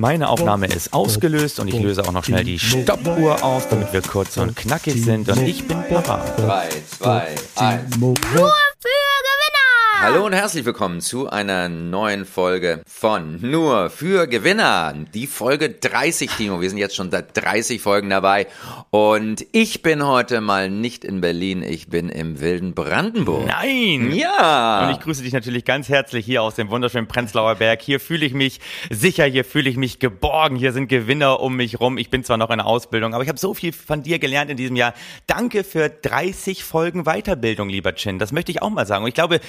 Meine Aufnahme ist ausgelöst und ich löse auch noch schnell die Stoppuhr auf, damit wir kurz und knackig sind. Und ich bin Papa. 3, 2, 1. Nur für Gewinner! Hallo und herzlich willkommen zu einer neuen Folge von Nur für Gewinner. Die Folge 30, Timo. Wir sind jetzt schon seit 30 Folgen dabei. Und ich bin heute mal nicht in Berlin, ich bin im wilden Brandenburg. Nein! Ja! Und ich grüße dich natürlich ganz herzlich hier aus dem wunderschönen Prenzlauer Berg. Hier fühle ich mich sicher, hier fühle ich mich geborgen, hier sind Gewinner um mich rum. Ich bin zwar noch in der Ausbildung, aber ich habe so viel von dir gelernt in diesem Jahr. Danke für 30 Folgen Weiterbildung, lieber Chin. Das möchte ich auch mal sagen. Und ich glaube,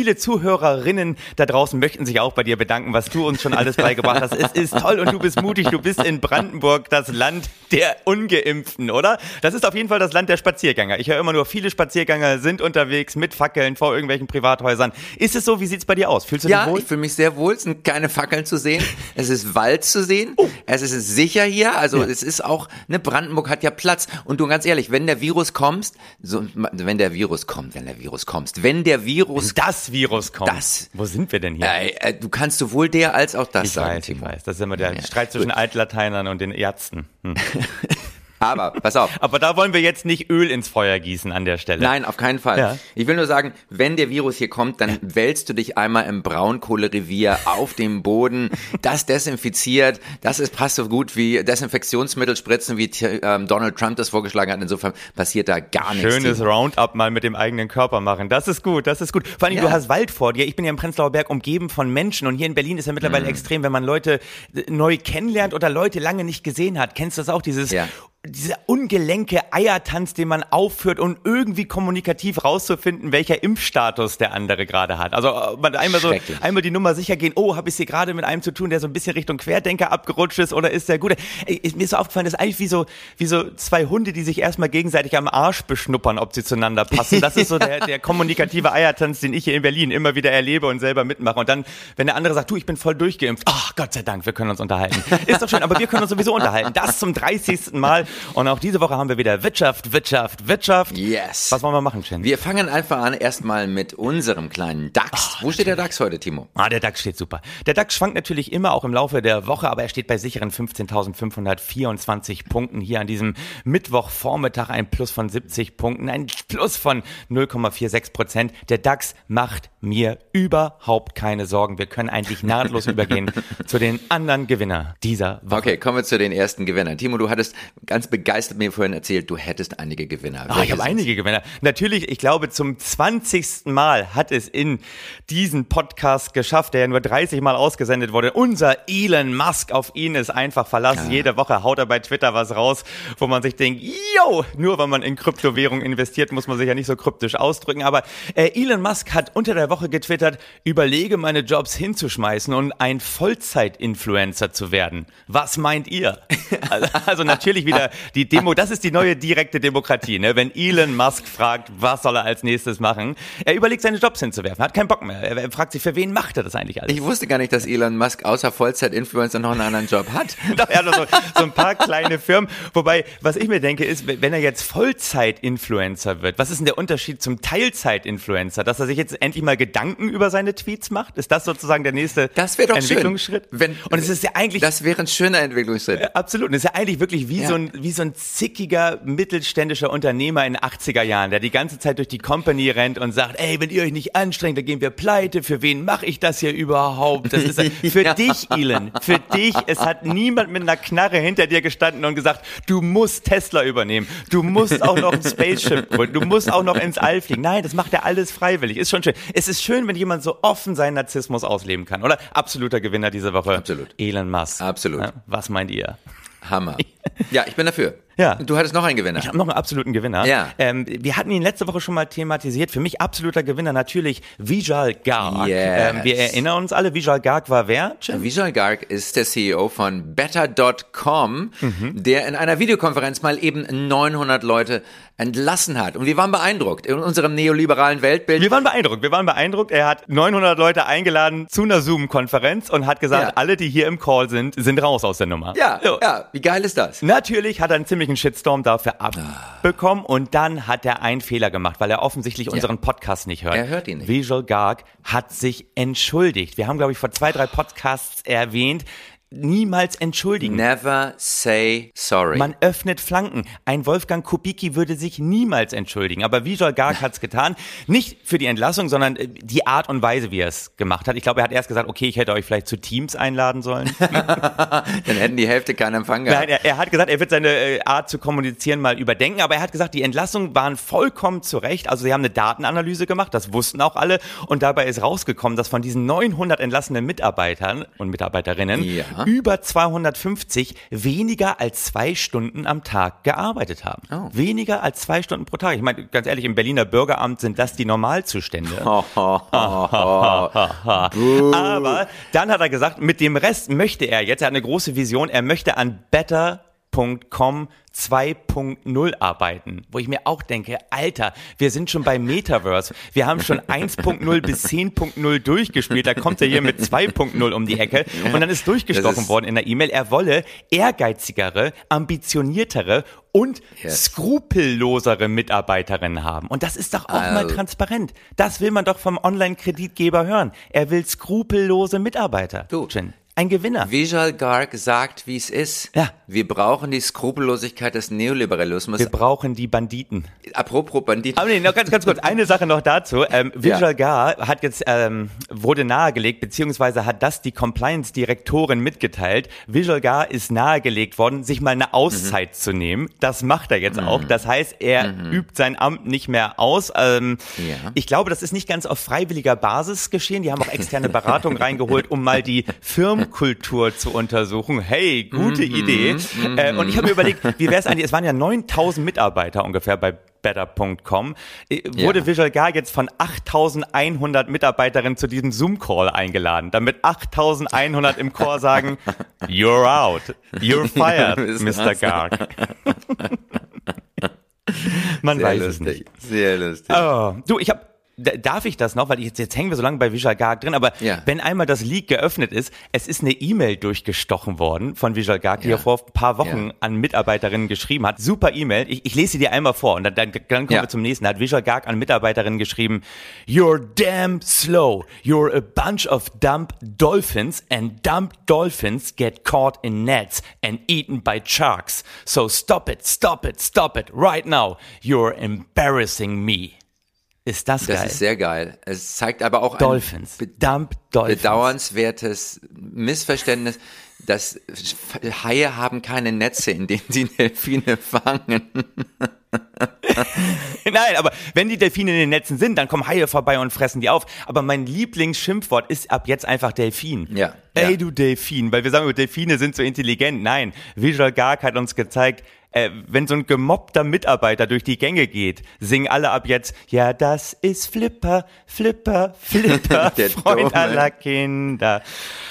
viele Zuhörerinnen da draußen möchten sich auch bei dir bedanken, was du uns schon alles beigebracht hast. Es ist toll und du bist mutig. Du bist in Brandenburg, das Land der Ungeimpften, oder? Das ist auf jeden Fall das Land der Spaziergänger. Ich höre immer nur, viele Spaziergänger sind unterwegs mit Fackeln vor irgendwelchen Privathäusern. Ist es so? Wie sieht's bei dir aus? Fühlst du Ja, dich wohl? ich fühle mich sehr wohl. Es sind keine Fackeln zu sehen. Es ist Wald zu sehen. Oh. Es ist sicher hier. Also es ist auch, ne, Brandenburg hat ja Platz. Und du ganz ehrlich, wenn der Virus kommst, so, wenn der Virus kommt, wenn der Virus kommst, wenn der Virus das Virus kommt. Das. Wo sind wir denn hier? Äh, äh, du kannst sowohl der als auch das ich sagen. weiß, ich weiß. Das ist immer der Ja, Streit zwischen Altlateinern und den Ärzten. Hm. Aber pass auf. Aber da wollen wir jetzt nicht Öl ins Feuer gießen an der Stelle. Nein, auf keinen Fall. Ja. Ich will nur sagen, wenn der Virus hier kommt, dann wälzt du dich einmal im Braunkohlerevier auf dem Boden. Das desinfiziert. Das ist passt so gut wie Desinfektionsmittel spritzen, wie ähm, Donald Trump das vorgeschlagen hat. Insofern passiert da gar nichts. Schönes. Roundup mal mit dem eigenen Körper machen. Das ist gut, das ist gut. Vor allem, Ja. du hast Wald vor dir. Ich bin ja im Prenzlauer Berg umgeben von Menschen und hier in Berlin ist ja Mhm. mittlerweile extrem, wenn man Leute äh, neu kennenlernt oder Leute lange nicht gesehen hat. Kennst du das auch? Dieses Ja. Dieser ungelenke Eiertanz, den man aufführt, um irgendwie kommunikativ rauszufinden, welcher Impfstatus der andere gerade hat. Also äh, man einmal so einmal die Nummer sicher gehen, oh, habe ich hier gerade mit einem zu tun, der so ein bisschen Richtung Querdenker abgerutscht ist oder ist der gut? Ey, ist mir ist so aufgefallen, das ist eigentlich wie so wie so zwei Hunde, die sich erstmal gegenseitig am Arsch beschnuppern, ob sie zueinander passen. Das ist so der, der kommunikative Eiertanz, den ich hier in Berlin immer wieder erlebe und selber mitmache. Und dann, wenn der andere sagt, du, ich bin voll durchgeimpft, ach Gott sei Dank, wir können uns unterhalten. Ist doch schön, aber wir können uns sowieso unterhalten. Das zum 30. Mal. Und auch diese Woche haben wir wieder Wirtschaft, Wirtschaft, Wirtschaft. Yes. Was wollen wir machen, Chen? Wir fangen einfach an erstmal mit unserem kleinen DAX. Wo steht der DAX heute, Timo? Ah, der DAX steht super. Der DAX schwankt natürlich immer auch im Laufe der Woche, aber er steht bei sicheren 15.524 Punkten hier an diesem Mittwochvormittag. Ein Plus von 70 Punkten, ein Plus von 0,46 Prozent. Der DAX macht mir überhaupt keine Sorgen. Wir können eigentlich nahtlos übergehen zu den anderen Gewinner dieser Woche. Okay, kommen wir zu den ersten Gewinnern. Timo, du hattest ganz begeistert mir vorhin erzählt, du hättest einige Gewinner. Ah, ich habe einige Gewinner. Natürlich, ich glaube, zum 20. Mal hat es in diesen Podcast geschafft, der ja nur 30 Mal ausgesendet wurde. Unser Elon Musk, auf ihn ist einfach Verlass. Jede Woche haut er bei Twitter was raus, wo man sich denkt, yo, nur wenn man in Kryptowährung investiert, muss man sich ja nicht so kryptisch ausdrücken. Aber äh, Elon Musk hat unter der Woche getwittert, überlege meine Jobs hinzuschmeißen und ein Vollzeit-Influencer zu werden. Was meint ihr? Also, also natürlich wieder die Demo, das ist die neue direkte Demokratie, ne? Wenn Elon Musk fragt, was soll er als nächstes machen, er überlegt seine Jobs hinzuwerfen, hat keinen Bock mehr. Er, fragt sich, für wen macht er das eigentlich alles? Ich wusste gar nicht, dass Elon Musk außer Vollzeit-Influencer noch einen anderen Job hat. Doch, er hat noch so, so ein paar kleine Firmen. Wobei, was ich mir denke, ist, wenn er jetzt Vollzeit-Influencer wird, was ist denn der Unterschied zum Teilzeit-Influencer? Dass er sich jetzt endlich mal Gedanken über seine Tweets macht? Ist das sozusagen der nächste Das doch Entwicklungsschritt? schön. Wenn, Und es ist ja eigentlich Das wäre ein schöner Entwicklungsschritt. Ja, Absolut. Und es ist ja eigentlich wirklich wie, Ja. so ein, wie so ein zickiger mittelständischer Unternehmer in den 80er Jahren, der die ganze Zeit durch die Company rennt und sagt, ey, wenn ihr euch nicht anstrengt, dann gehen wir pleite. Für wen mache ich das hier überhaupt? Das ist für Ja. dich, Elon. Für dich. Es hat niemand mit einer Knarre hinter dir gestanden und gesagt, du musst Tesla übernehmen. Du musst auch noch ein Spaceship gründen. Du musst auch noch ins All fliegen. Nein, das macht er alles freiwillig. Ist schon schön. Es ist schön, wenn jemand so offen seinen Narzissmus ausleben kann, oder? Absoluter Gewinner diese Woche. Absolut. Elon Musk. Absolut. Ja, was meint ihr? Hammer. Ja, ich bin dafür. Ja. Du hattest noch einen Gewinner. Ich habe noch einen absoluten Gewinner. Ja. Ähm, wir hatten ihn letzte Woche schon mal thematisiert. Für mich absoluter Gewinner natürlich Vijay Garg. Yes. Ähm, wir erinnern uns alle, Vijay Garg war wer? Jim? Vijay Garg ist der CEO von Better.com, Mhm. der in einer Videokonferenz mal eben 900 Leute entlassen hat. Und wir waren beeindruckt in unserem neoliberalen Weltbild. Wir waren beeindruckt. Wir waren beeindruckt. Er hat 900 Leute eingeladen zu einer Zoom-Konferenz und hat gesagt, Ja. alle, die hier im Call sind, sind raus aus der Nummer. Ja, So. ja, wie geil ist das? Natürlich hat er einen ziemlichen Shitstorm dafür abbekommen und dann hat er einen Fehler gemacht, weil er offensichtlich unseren Podcast nicht hört. Er hört ihn nicht. Visual Garg hat sich entschuldigt. Wir haben, glaube ich, vor zwei, drei Podcasts erwähnt, niemals entschuldigen. Never say sorry. Man öffnet Flanken. Ein Wolfgang Kubicki würde sich niemals entschuldigen. Aber Vijay Garg hat's getan. Nicht für die Entlassung, sondern äh, die Art und Weise, wie er es gemacht hat. Ich glaube, er hat erst gesagt, okay, ich hätte euch vielleicht zu Teams einladen sollen. Dann hätten die Hälfte keinen Empfang gehabt. Nein, er, er hat gesagt, er wird seine äh, Art zu kommunizieren mal überdenken. Aber er hat gesagt, die Entlassungen waren vollkommen zurecht. Also sie haben eine Datenanalyse gemacht, das wussten auch alle. Und dabei ist rausgekommen, dass von diesen 900 entlassenen Mitarbeitern und Mitarbeiterinnen Ja. Über 250 weniger als zwei Stunden am Tag gearbeitet haben. Oh. Weniger als zwei Stunden pro Tag. Ich meine, ganz ehrlich, im Berliner Bürgeramt sind das die Normalzustände. Aber dann hat er gesagt, mit dem Rest möchte er jetzt, er hat eine große Vision, er möchte an better.com 2.0 arbeiten, wo ich mir auch denke, Alter, wir sind schon bei Metaverse. Wir haben schon 1.0 bis 10.0 durchgespielt. Da kommt er hier mit 2.0 um die Ecke. Und dann ist durchgestochen ist- worden in der E-Mail, er wolle ehrgeizigere, ambitioniertere und Yes. skrupellosere Mitarbeiterinnen haben. Und das ist doch auch mal Also- transparent. Das will man doch vom Online-Kreditgeber hören. Er will skrupellose Mitarbeiter. Du. Jen, ein Gewinner. Vijay Garg sagt, wie es ist. Ja. Wir brauchen die Skrupellosigkeit des Neoliberalismus. Wir brauchen die Banditen. Apropos Bandit. Aber nee, noch ganz, ganz kurz. Eine Sache noch dazu. Ähm, Vijay Gar hat jetzt, ähm, wurde nahegelegt, beziehungsweise hat das die Compliance-Direktorin mitgeteilt. Vijay Gar ist nahegelegt worden, sich mal eine Auszeit zu nehmen. Das macht er jetzt auch. Das heißt, er übt sein Amt nicht mehr aus. Ähm, Ja. Ich glaube, das ist nicht ganz auf freiwilliger Basis geschehen. Die haben auch externe Beratung reingeholt, um mal die Firmenkultur zu untersuchen. Hey, gute Idee. Äh, und ich habe mir überlegt, wie wäre es eigentlich, es waren ja 9000 Mitarbeiter ungefähr bei better.com, äh, wurde Ja. Visual Gar jetzt von 8100 Mitarbeiterinnen zu diesem Zoom-Call eingeladen, damit 8100 im Chor sagen, you're out, you're fired, Mr. Garg. Man Sehr weiß es lustig. nicht. Sehr lustig. Oh, du, ich habe Darf ich das noch? Weil jetzt, jetzt hängen wir so lange bei Visual Garg drin, aber Ja. wenn einmal das Leak geöffnet ist, es ist eine E-Mail durchgestochen worden von Visual Garg, die Ja. er vor ein paar Wochen Ja. an Mitarbeiterinnen geschrieben hat. Super E-Mail. Ich, ich lese sie dir einmal vor und dann, dann, dann kommen wir zum nächsten. Da hat Visual Garg an Mitarbeiterinnen geschrieben, You're damn slow. You're a bunch of dumb dolphins and dumb dolphins get caught in nets and eaten by sharks. So stop it, stop it, stop it right now. You're embarrassing me. Ist das, Das geil? ist sehr geil. Es zeigt aber auch Dolphins. ein Dump Dolphins. bedauernswertes Missverständnis, dass Haie haben keine Netze, in denen sie Delfine fangen. Nein, aber wenn die Delfine in den Netzen sind, dann kommen Haie vorbei und fressen die auf. Aber mein Lieblingsschimpfwort ist ab jetzt einfach Delfin. Ja, Ey, ja. du Delfin, weil wir sagen, Delfine sind so intelligent. Nein, Visual Garg hat uns gezeigt, äh, wenn so ein gemobbter Mitarbeiter durch die Gänge geht, singen alle ab jetzt, ja, das ist Flipper, Flipper, Flipper, Freund Dumme. aller Kinder.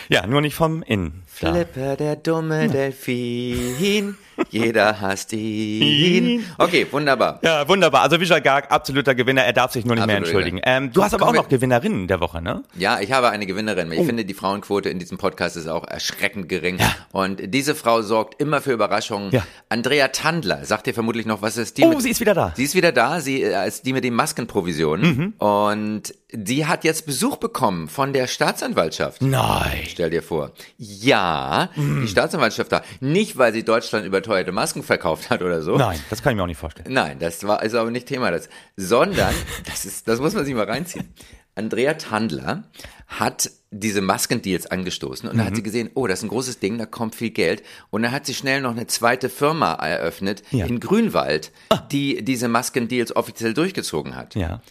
Ja, nur nicht vom Innen. Flipper, der dumme Delfin. Jeder hasst ihn. Okay, wunderbar. Ja, wunderbar. Also Visual Garg, absoluter Gewinner. Er darf sich nur nicht mehr Absoluter entschuldigen. Ähm, du hast aber auch noch Gewinnerinnen der Woche, ne? Ja, ich habe eine Gewinnerin. Oh. Ich finde, die Frauenquote in diesem Podcast ist auch erschreckend gering. Und diese Frau sorgt immer für Überraschungen. Ja. Andrea Tandler, sagt dir vermutlich noch, was ist die? Oh, mit- sie ist wieder da. Sie ist wieder da, sie äh, ist die mit den Maskenprovisionen. Mhm. Und die hat jetzt Besuch bekommen von der Staatsanwaltschaft. Nein. Stell dir vor. Ja, Mhm. die Staatsanwaltschaft da. Nicht, weil sie Deutschland überteuerte Masken verkauft hat oder so. Nein, das kann ich mir auch nicht vorstellen. Nein, das war ist aber nicht Thema das, sondern das ist das muss man sich mal reinziehen. Andrea Tandler hat diese Maskendeals angestoßen und Mhm. hat sie gesehen, oh, das ist ein großes Ding, da kommt viel Geld und dann hat sie schnell noch eine zweite Firma eröffnet Ja. in Grünwald, die diese Maskendeals offiziell durchgezogen hat. Ja.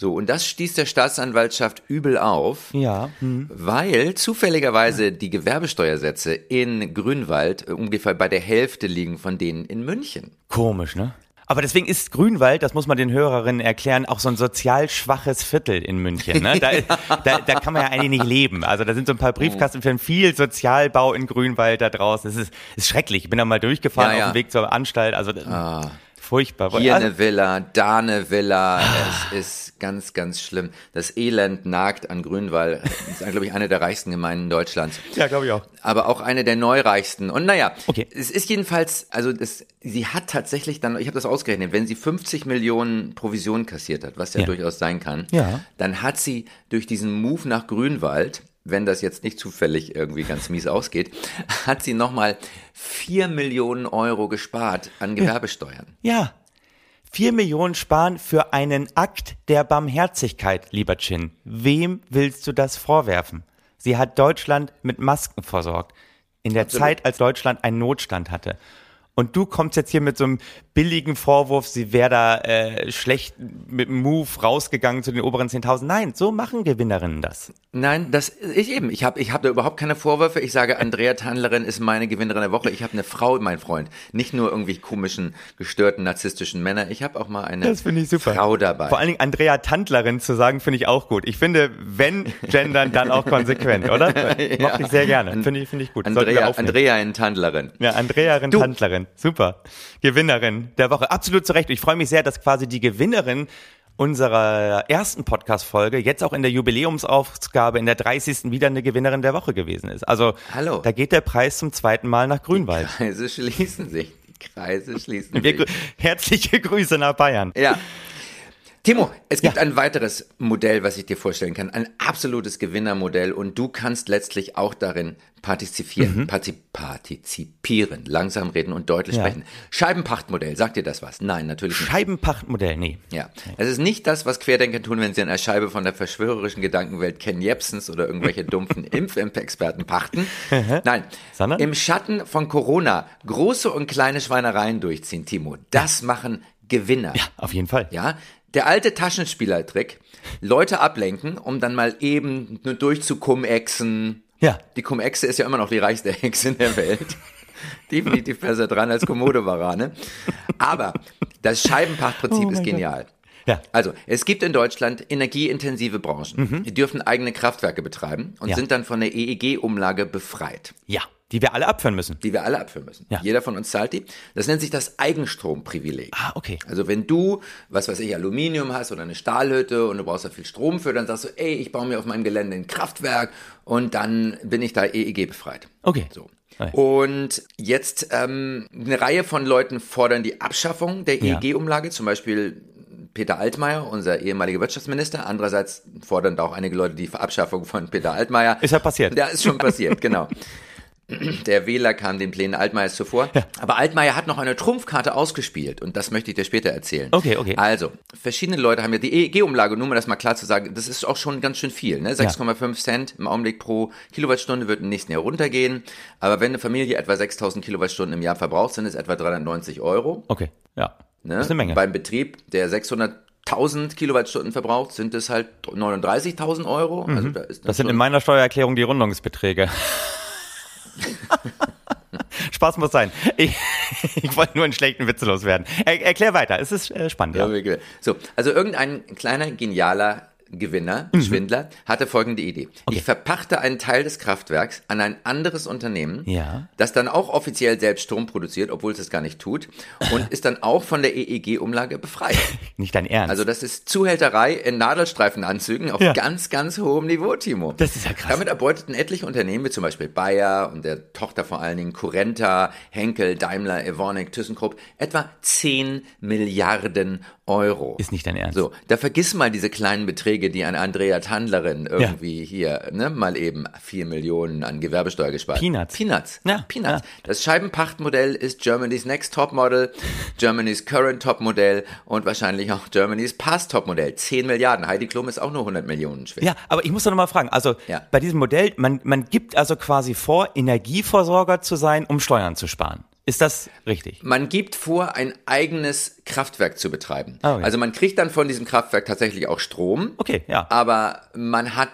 So und das stieß der Staatsanwaltschaft übel auf. Ja. Hm. Weil zufälligerweise die Gewerbesteuersätze in Grünwald äh, ungefähr bei der Hälfte liegen von denen in München. Komisch, ne? Aber deswegen ist Grünwald, das muss man den Hörerinnen erklären, auch so ein sozial schwaches Viertel in München. Ne? Da, da, da kann man ja eigentlich nicht leben. Also da sind so ein paar Briefkasten für viel Sozialbau in Grünwald da draußen. Das ist, ist schrecklich. Ich bin da mal durchgefahren Ja, ja. auf dem Weg zur Anstalt. Also furchtbar. Hier also, eine Villa, da eine Villa. Es ist ganz, ganz schlimm. Das Elend nagt an Grünwald. Das ist, glaube ich, eine der reichsten Gemeinden Deutschlands. ja, glaube ich auch. Aber auch eine der neureichsten. Und naja, Okay. es ist jedenfalls, also das, sie hat tatsächlich dann, ich habe das ausgerechnet, wenn sie 50 Millionen Provision kassiert hat, was ja, Ja. durchaus sein kann, Ja. dann hat sie durch diesen Move nach Grünwald wenn das jetzt nicht zufällig irgendwie ganz mies ausgeht, hat sie nochmal 4 Millionen Euro gespart an Gewerbesteuern. Ja. Vier Millionen sparen für einen Akt der Barmherzigkeit, lieber Chin. Wem willst du das vorwerfen? Sie hat Deutschland mit Masken versorgt. In der Absolut. Zeit, als Deutschland einen Notstand hatte. Und du kommst jetzt hier mit so einem billigen Vorwurf, sie wäre da äh, schlecht mit dem Move rausgegangen zu den oberen 10.000. Nein, so machen Gewinnerinnen das. Nein, das ich eben. Ich habe ich hab da überhaupt keine Vorwürfe. Ich sage, Andrea Tandlerin ist meine Gewinnerin der Woche. Ich habe eine Frau, mein Freund. Nicht nur irgendwie komischen, gestörten, narzisstischen Männer. Ich habe auch mal eine Das finde ich super. Frau dabei. Vor allen Dingen Andrea Tandlerin zu sagen, finde ich auch gut. Ich finde, wenn gendern, dann auch konsequent, oder? Mochte ich sehr gerne. Finde ich, finde ich gut. Andrea. Andrea in Tandlerin. Ja, Andrea Du. Tandlerin. Super. Gewinnerin der Woche. Absolut zu Recht. Ich freue mich sehr, dass quasi die Gewinnerin unserer ersten Podcast-Folge jetzt auch in der Jubiläumsausgabe in der 30. wieder eine Gewinnerin der Woche gewesen ist. Also, Hallo. da geht der Preis zum zweiten Mal nach Grünwald. Kreise schließen sich. Die Kreise schließen Wir, sich. herzliche Grüße nach Bayern. Ja. Timo, es gibt Ja. ein weiteres Modell, was ich dir vorstellen kann. Ein absolutes Gewinnermodell und du kannst letztlich auch darin partizipieren. Parti partizipieren. Langsam reden und deutlich Ja. sprechen. Scheibenpachtmodell, sagt dir das was? Nein, natürlich nicht. Scheibenpachtmodell, nee. Ja, es ist nicht das, was Querdenker tun, wenn sie eine Scheibe von der verschwörerischen Gedankenwelt Ken Jebsens oder irgendwelche dumpfen Impfexperten pachten. Nein, Sondern? im Schatten von Corona große und kleine Schweinereien durchziehen, Timo. Das machen Gewinner. Ja, auf jeden Fall. Ja, der alte Taschenspielertrick, Leute ablenken, um dann mal eben nur durchzukum-exen. Ja. Die Cum-Exe ist ja immer noch die reichste Hexe in der Welt. Definitiv besser dran als Komodo-Varane. Aber das Scheibenpachtprinzip Oh ist genial. Ja. Also, es gibt in Deutschland energieintensive Branchen. Die dürfen eigene Kraftwerke betreiben und Mhm. Ja. sind dann von der EEG-Umlage befreit Ja, die wir alle abführen müssen. die wir alle abführen müssen. Ja. Jeder von uns zahlt die. Das nennt sich das Eigenstromprivileg. Ah, okay. Also wenn du, was weiß ich, Aluminium hast oder eine Stahlhütte und du brauchst da viel Strom für, dann sagst du, ey, ich baue mir auf meinem Gelände ein Kraftwerk und dann bin ich da EEG befreit. Okay. So. Und jetzt ähm, eine Reihe von Leuten fordern die Abschaffung der. EEG-Umlage, zum Beispiel Peter Altmaier, unser ehemaliger Wirtschaftsminister. Andererseits fordern da auch einige Leute die Abschaffung von Peter Altmaier. Ist ja passiert. Ja, ist schon passiert, genau. Der Wähler kam den Plänen Altmaiers zuvor. Aber Altmaier hat noch eine Trumpfkarte ausgespielt und das möchte ich dir später erzählen. Okay, okay. Also, verschiedene Leute haben ja die EEG-Umlage, nur um das mal klar zu sagen, das ist auch schon ganz schön viel. Ne? 6,5 Cent im Augenblick pro Kilowattstunde wird im nächsten Jahr runtergehen. Aber wenn eine Familie etwa 6000 Kilowattstunden im Jahr verbraucht, sind es etwa 390 Euro. Okay, ja. Ne? Das ist eine Menge. Beim Betrieb, der 600.000 Kilowattstunden verbraucht, sind es halt 39.000 Euro. Also da ist Mhm. Das sind in meiner Steuererklärung die Rundungsbeträge. Spaß muss sein. Ich, ich wollte nur einen schlechten Witz loswerden. Er, erklär weiter, es ist äh, spannend. Ja, Ja. So, also irgendein kleiner, genialer Gewinner, Mhm. Schwindler, hatte folgende Idee. Ich verpachte einen Teil des Kraftwerks an ein anderes Unternehmen, Ja. das dann auch offiziell selbst Strom produziert, obwohl es es gar nicht tut, und ist dann auch von der EEG-Umlage befreit. Nicht dein Ernst. Also das ist Zuhälterei in Nadelstreifenanzügen auf Ja. ganz, ganz hohem Niveau, Timo. Das ist ja krass. Damit erbeuteten etliche Unternehmen, wie zum Beispiel Bayer und der Tochter vor allen Dingen Currenta, Henkel, Daimler, Evonik, ThyssenKrupp, etwa 10 Milliarden Euro. ist nicht dein Ernst. So, da vergiss mal diese kleinen Beträge, die eine Andrea Tandlerin irgendwie hier, ne, mal eben 4 Millionen an Gewerbesteuer gespart. Peanuts. Peanuts. Ja, Peanuts. ja. Das Scheibenpachtmodell ist Germany's Next Top Model, Germany's Current Top Modell und wahrscheinlich auch Germany's Past Top Modell. 10 Milliarden. Heidi Klum ist auch nur 100 Millionen schwer. Ja, aber ich muss doch noch mal fragen, also Ja. bei diesem Modell, man, man gibt also quasi vor, Energieversorger zu sein, um Steuern zu sparen. Ist das richtig? Man gibt vor, ein eigenes Kraftwerk zu betreiben. Ah, okay. Also man kriegt dann von diesem Kraftwerk tatsächlich auch Strom. Okay, ja. Aber man hat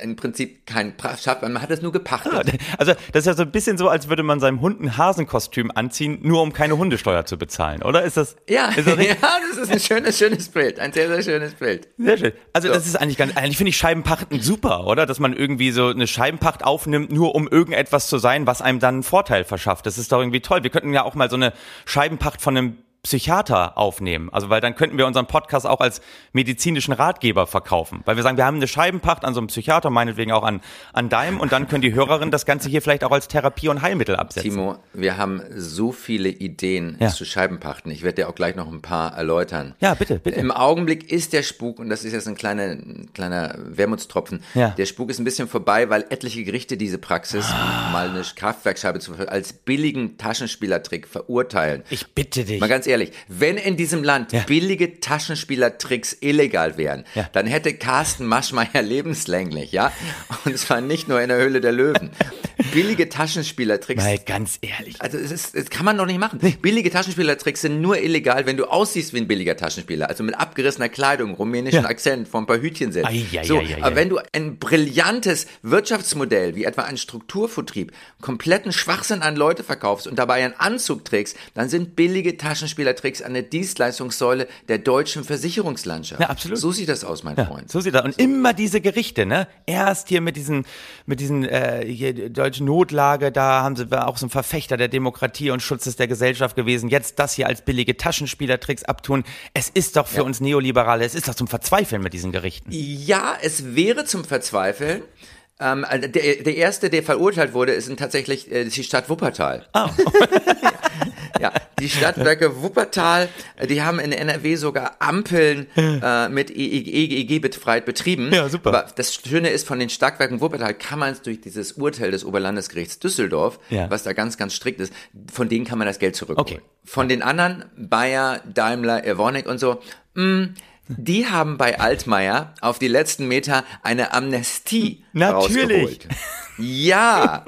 im Prinzip kein Kraftwerk, man hat es nur gepachtet. Also das ist ja so ein bisschen so, als würde man seinem Hund ein Hasenkostüm anziehen, nur um keine Hundesteuer zu bezahlen, oder? Ist das? Ja, ist das ja, das ist ein schönes, schönes Bild. Ein sehr, sehr schönes Bild. Sehr schön. Also das ist eigentlich ganz, eigentlich finde ich Scheibenpachten super, oder? Dass man irgendwie so eine Scheibenpacht aufnimmt, nur um irgendetwas zu sein, was einem dann einen Vorteil verschafft. Das ist doch irgendwie toll. Wir könnten ja auch mal so eine Scheibenpacht von einem Psychiater aufnehmen. Also weil dann könnten wir unseren Podcast auch als medizinischen Ratgeber verkaufen. Weil wir sagen, wir haben eine Scheibenpacht an so einem Psychiater, meinetwegen auch an, an deinem und dann können die Hörerinnen das Ganze hier vielleicht auch als Therapie und Heilmittel absetzen. Timo, wir haben so viele Ideen Ja. zu Scheibenpachten. Ich werde dir auch gleich noch ein paar erläutern. Ja, bitte, bitte. Im Augenblick ist der Spuk, und das ist jetzt ein kleiner, ein kleiner Wermutstropfen, Ja. der Spuk ist ein bisschen vorbei, weil etliche Gerichte diese Praxis, Ah. mal eine Kraftwerkscheibe zu als billigen Taschenspielertrick verurteilen. Ich bitte dich. Mal ganz ehrlich, wenn in diesem Land Ja. billige Taschenspielertricks illegal wären, Ja. dann hätte Carsten Maschmeyer lebenslänglich, ja? Und zwar nicht nur in der Höhle der Löwen. Billige Taschenspielertricks Mal ganz ehrlich. also es ist, das kann man doch nicht machen. Billige Taschenspielertricks sind nur illegal, wenn du aussiehst wie ein billiger Taschenspieler. Also mit abgerissener Kleidung, rumänischen Ja. Akzent, vor ein paar Hütchen setzt. So, aber wenn du ein brillantes Wirtschaftsmodell, wie etwa ein Strukturvertrieb, kompletten Schwachsinn an Leute verkaufst und dabei einen Anzug trägst, dann sind billige Taschenspielertricks eine Dienstleistungssäule der deutschen Versicherungslandschaft. Ja, absolut. So sieht das aus, mein Ja, Freund. so sieht das. Und immer diese Gerichte, ne? Erst hier mit diesen, mit diesen äh, hier, deutschen Notlage, da haben sie war auch so ein Verfechter der Demokratie und Schutzes der Gesellschaft gewesen. Jetzt das hier als billige Taschenspielertricks abtun. Es ist doch für uns Neoliberale, es ist doch zum Verzweifeln mit diesen Gerichten. Ja, es wäre zum Verzweifeln. Ähm, also der, der erste, der verurteilt wurde, ist tatsächlich äh, die Stadt Wuppertal. Ah. ja, die Stadtwerke Wuppertal, äh, die haben in NRW sogar Ampeln äh, mit EEG befreit betrieben. Ja, super. Aber das Schöne ist, von den Stadtwerken Wuppertal kann man es durch dieses Urteil des Oberlandesgerichts Düsseldorf, Ja. was da ganz, ganz strikt ist, von denen kann man das Geld zurückholen. Okay. Von den anderen, Bayer, Daimler, Evonik und so, mh, die haben bei Altmaier auf die letzten Meter eine Amnestie Natürlich. rausgeholt. Ja,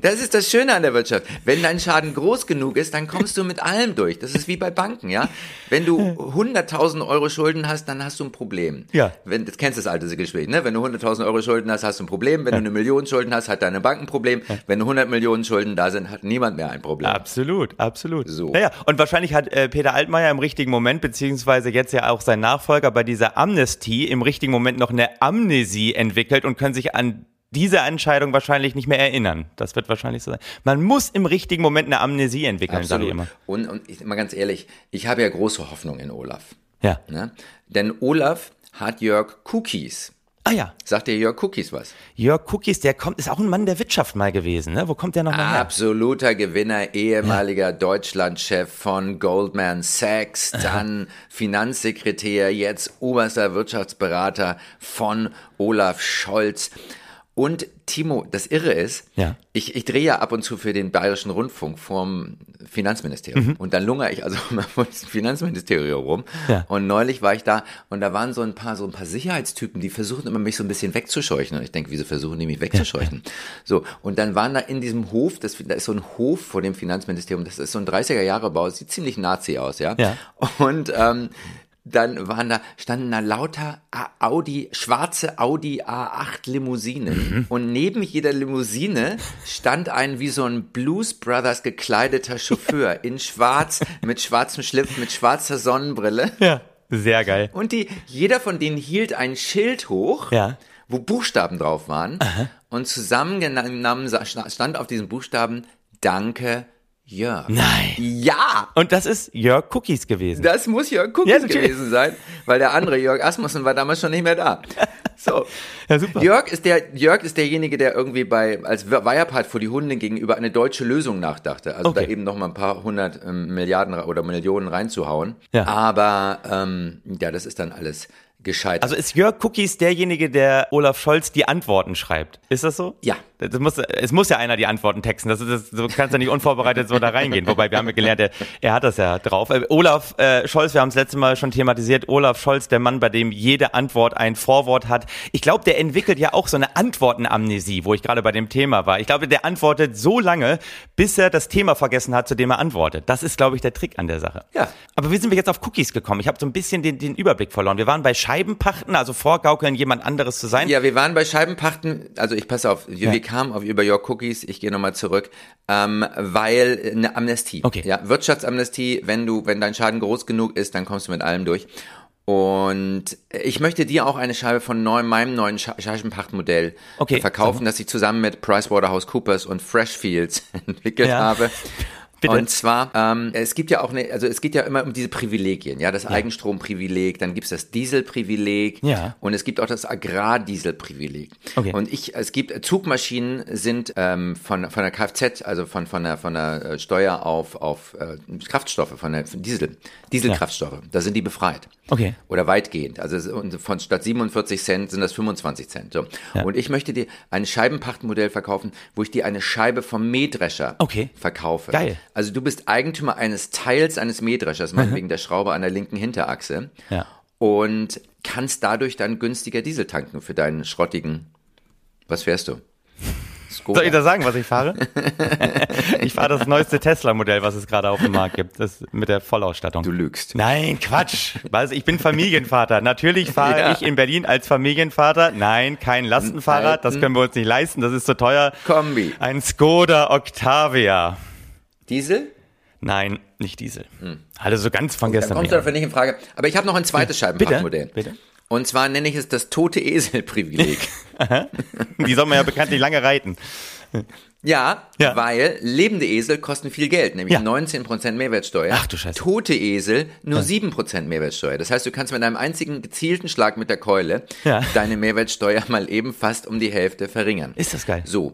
das ist das Schöne an der Wirtschaft. Wenn dein Schaden groß genug ist, dann kommst du mit allem durch. Das ist wie bei Banken, ja. Wenn du 100.000 Euro Schulden hast, dann hast du ein Problem. Ja. Wenn, das kennst du das alte Gespräch, ne? Wenn du 100.000 Euro Schulden hast, hast du ein Problem. Wenn du eine Million Schulden hast, hat deine Bank ein Problem. Wenn 100 Millionen Schulden da sind, hat niemand mehr ein Problem. Absolut, absolut. So. Naja, und wahrscheinlich hat äh, Peter Altmaier im richtigen Moment, beziehungsweise jetzt ja auch sein Nachfolger bei dieser Amnestie im richtigen Moment noch eine Amnesie entwickelt und können sich an diese Entscheidung wahrscheinlich nicht mehr erinnern. Das wird wahrscheinlich so sein. Man muss im richtigen Moment eine Amnesie entwickeln, sage ich immer. Und, und ich, mal ganz ehrlich, ich habe ja große Hoffnung in Olaf. Ja. Ne? Denn Olaf hat Jörg Cookies. Ah ja, Sagt dir Jörg Cookies was? Jörg Cookies, der kommt, ist auch ein Mann der Wirtschaft mal gewesen, ne? Wo kommt der nochmal her? Absoluter Gewinner, ehemaliger Deutschlandchef von Goldman Sachs, dann Finanzsekretär, jetzt oberster Wirtschaftsberater von Olaf Scholz. Und Timo, das Irre ist, Ja. ich, ich drehe ja ab und zu für den Bayerischen Rundfunk vorm Finanzministerium. Mhm. Und dann lungere ich also immer vor dem Finanzministerium rum. Ja. Und neulich war ich da und da waren so ein paar, so ein paar Sicherheitstypen, die versuchen immer mich so ein bisschen wegzuscheuchen. Und ich denke, wieso versuchen die mich wegzuscheuchen? So. Und dann waren da in diesem Hof, das, da ist so ein Hof vor dem Finanzministerium, das ist so ein 30er Jahre Bau, sieht ziemlich Nazi aus, ja. Ja. Und, ähm, dann waren da, standen da lauter Audi, schwarze Audi A8 Limousinen. Und neben jeder Limousine stand ein wie so ein Blues Brothers gekleideter Chauffeur in schwarz, mit schwarzem Schlips, mit schwarzer Sonnenbrille. Ja, sehr geil. Und die, jeder von denen hielt ein Schild hoch, Ja. wo Buchstaben drauf waren. Und zusammengenommen sa- stand auf diesen Buchstaben Danke, Jörg. Nein. Ja! Und das ist Jörg Cookies gewesen. Das muss Jörg Cookies Ja, gewesen sein, weil der andere Jörg Asmussen war damals schon nicht mehr da. So. Ja, super. Jörg ist der, Jörg ist derjenige, der irgendwie bei, als Wirecard vor die Hunde gegenüber eine deutsche Lösung nachdachte. Also Okay. da eben noch mal ein paar hundert ähm, Milliarden oder Millionen reinzuhauen. Ja. Aber, ähm, ja, das ist dann alles gescheitert. Also ist Jörg Cookies derjenige, der Olaf Scholz die Antworten schreibt? Ist das so? Ja. Das muss, es muss ja einer die Antworten texten. Das, ist- das, so kannst du nicht unvorbereitet so da reingehen. Wobei wir haben ja gelernt, er, er hat das ja drauf. Äh, Olaf äh, Scholz, wir haben es letzte Mal schon thematisiert. Olaf Scholz, der Mann, bei dem jede Antwort ein Vorwort hat. Ich glaube, der entwickelt ja auch so eine Antwortenamnesie, wo ich gerade bei dem Thema war. Ich glaube, der antwortet so lange, bis er das Thema vergessen hat, zu dem er antwortet. Das ist, glaube ich, der Trick an der Sache. Ja. Aber wie sind wir jetzt auf Cookies gekommen? Ich habe so ein bisschen den, den Überblick verloren. Wir waren bei Scheibenpachten, also vorgaukeln, jemand anderes zu sein. Ja, wir waren bei Scheibenpachten, also ich passe auf, wir, wir kamen auf über Jörg Cookies, ich gehe nochmal zurück, ähm, weil eine Amnestie. Okay. Ja, Wirtschaftsamnestie, wenn du, wenn dein Schaden groß genug ist, dann kommst du mit allem durch. Und ich möchte dir auch eine Scheibe von neuem, meinem neuen Sche- Scheibenpachtmodell Okay, verkaufen, das ich zusammen mit PricewaterhouseCoopers und Freshfields entwickelt Ja. habe. Bitte. Und zwar, ähm, es gibt ja auch eine, also es geht ja immer um diese Privilegien, ja, das Eigenstromprivileg, dann gibt's das Dieselprivileg Ja. und es gibt auch das Agrardieselprivileg. Okay. Und ich, es gibt Zugmaschinen sind ähm, von von der Kfz, also von von der von der äh, Steuer auf auf äh, Kraftstoffe, von der von Diesel, Dieselkraftstoffe, da sind die befreit. Okay. Oder weitgehend. Also von statt 47 Cent sind das 25 Cent. So. Ja. Und ich möchte dir ein Scheibenpachtmodell verkaufen, wo ich dir eine Scheibe vom Mähdrescher Okay. verkaufe. Geil. Also du bist Eigentümer eines Teils eines Mähdreschers, meinetwegen der Schraube an der linken Hinterachse. Ja. Und kannst dadurch dann günstiger Diesel tanken für deinen schrottigen. Was fährst du? Skoda. Soll ich da sagen, was ich fahre? ich fahre das neueste Tesla-Modell, was es gerade auf dem Markt gibt. Das mit der Vollausstattung. Du lügst. Nein, Quatsch. Was? Ich bin Familienvater. Natürlich fahre Ja. ich in Berlin als Familienvater. Nein, kein Lastenfahrrad. Das können wir uns nicht leisten. Das ist zu teuer. Kombi. Ein Skoda Octavia. Diesel? Nein, nicht Diesel. Also so ganz von Dann gestern. kommst du dafür nicht in Frage. Aber ich habe noch ein zweites Scheibenpachtmodell. Bitte? Und zwar nenne ich es das tote Esel-Privileg. Die soll man ja bekanntlich lange reiten. Ja, Ja. weil lebende Esel kosten viel Geld, nämlich Ja. 19% Mehrwertsteuer. Ach du Scheiße. Tote Esel nur 7% Mehrwertsteuer. Das heißt, du kannst mit einem einzigen gezielten Schlag mit der Keule Ja. deine Mehrwertsteuer mal eben fast um die Hälfte verringern. Ist das geil? So.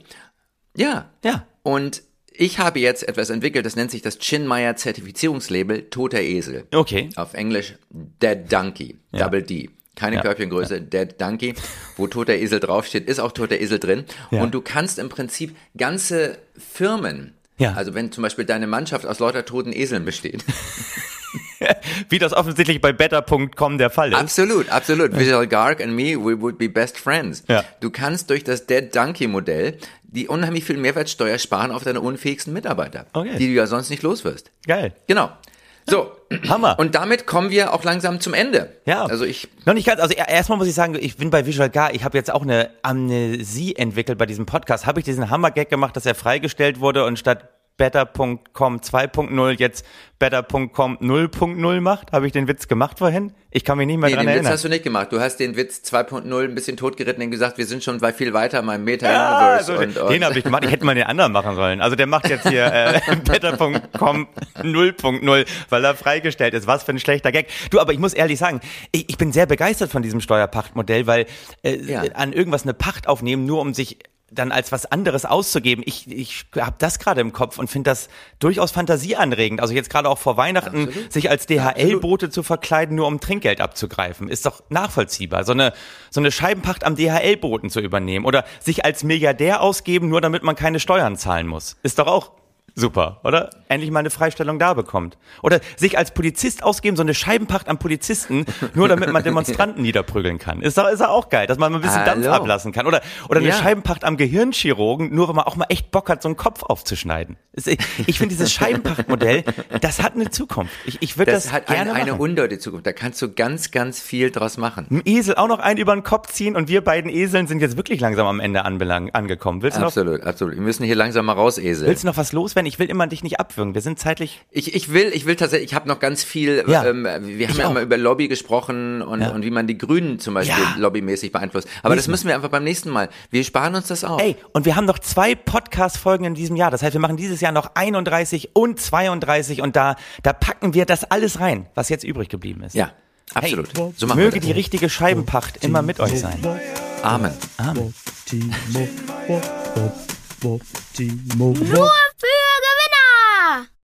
Ja. Ja. Und ich habe jetzt etwas entwickelt, das nennt sich das Chinmeyer Zertifizierungslabel Toter Esel. Okay. Auf Englisch Dead Donkey. Ja. Double D. Keine Ja. Körbchengröße, Dead Donkey. Wo toter Esel draufsteht, ist auch toter Esel drin. Ja. Und du kannst im Prinzip ganze Firmen, Ja. also wenn zum Beispiel deine Mannschaft aus lauter toten Eseln besteht. Wie das offensichtlich bei better.com der Fall ist. absolut, absolut. Visual Garg and me, we would be best friends. Ja. Du kannst durch das Dead Donkey Modell die unheimlich viel Mehrwertsteuer sparen auf deine unfähigsten Mitarbeiter, Okay. die du ja sonst nicht los wirst. Geil. Genau. So. Hammer. Und damit kommen wir auch langsam zum Ende. Ja. Also ich Noch nicht ganz. Also er- erstmal muss ich sagen, ich bin bei Visual Gar. Ich habe jetzt auch eine Amnesie entwickelt bei diesem Podcast. Habe ich diesen Hammer-Gag gemacht, dass er freigestellt wurde und statt better.com 2.0 jetzt better.com 0.0 macht? Habe ich den Witz gemacht vorhin? Ich kann mich nicht mehr Nee, dran den Witz erinnern. hast du nicht gemacht. Du hast den Witz 2.0 ein bisschen totgeritten und gesagt, wir sind schon bei viel weiter in meinem Ja, Meta-Universe. also, und, und, den habe ich gemacht. Ich hätte mal den anderen machen sollen. Also der macht jetzt hier äh, better.com 0.0, weil er freigestellt ist. Was für ein schlechter Gag. Du, aber ich muss ehrlich sagen, ich, ich bin sehr begeistert von diesem Steuerpachtmodell, weil äh, Ja. an irgendwas eine Pacht aufnehmen, nur um sich dann als was anderes auszugeben. Ich, ich habe das gerade im Kopf und finde das durchaus fantasieanregend. Also jetzt gerade auch vor Weihnachten, Absolut. sich als DHL-Bote zu verkleiden, nur um Trinkgeld abzugreifen, ist doch nachvollziehbar. So eine, so eine Scheibenpacht am DHL-Boten zu übernehmen oder sich als Milliardär ausgeben, nur damit man keine Steuern zahlen muss, ist doch auch super, oder? Endlich mal eine Freistellung da bekommt. Oder sich als Polizist ausgeben, so eine Scheibenpacht am Polizisten, nur damit man Demonstranten niederprügeln kann. Ist doch, ist doch auch geil, dass man mal ein bisschen Dampf Hallo. ablassen kann. Oder, oder eine Ja. Scheibenpacht am Gehirnchirurgen, nur wenn man auch mal echt Bock hat, so einen Kopf aufzuschneiden. Ich finde dieses Scheibenpachtmodell, das hat eine Zukunft. Ich, ich würde das, das hat gerne eine, eine undeutliche Zukunft. Da kannst du ganz, ganz viel draus machen. Ein Esel auch noch einen über den Kopf ziehen und wir beiden Eseln sind jetzt wirklich langsam am Ende anbelang, angekommen. Willst du, noch, Absolut, absolut. Wir müssen hier langsam mal raus, Esel. willst du noch was loswerden? Ich will immer dich nicht abwürgen. Wir sind zeitlich. Ich, ich will, ich will tatsächlich, ich habe noch ganz viel, Ja. ähm, wir haben Ich ja auch. immer über Lobby gesprochen und, Ja. und wie man die Grünen zum Beispiel Ja. lobbymäßig beeinflusst. Aber das Nächstes Mal. müssen wir einfach beim nächsten Mal. Wir sparen uns das auf. Ey, und wir haben noch zwei Podcast-Folgen in diesem Jahr. Das heißt, wir machen dieses Jahr noch 31 und 32 und da, da packen wir das alles rein, was jetzt übrig geblieben ist. Ja, absolut. Hey, so möge das. die richtige Scheibenpacht immer mit euch sein. Amen. Amen. Mobbing, Nur für Gewinner!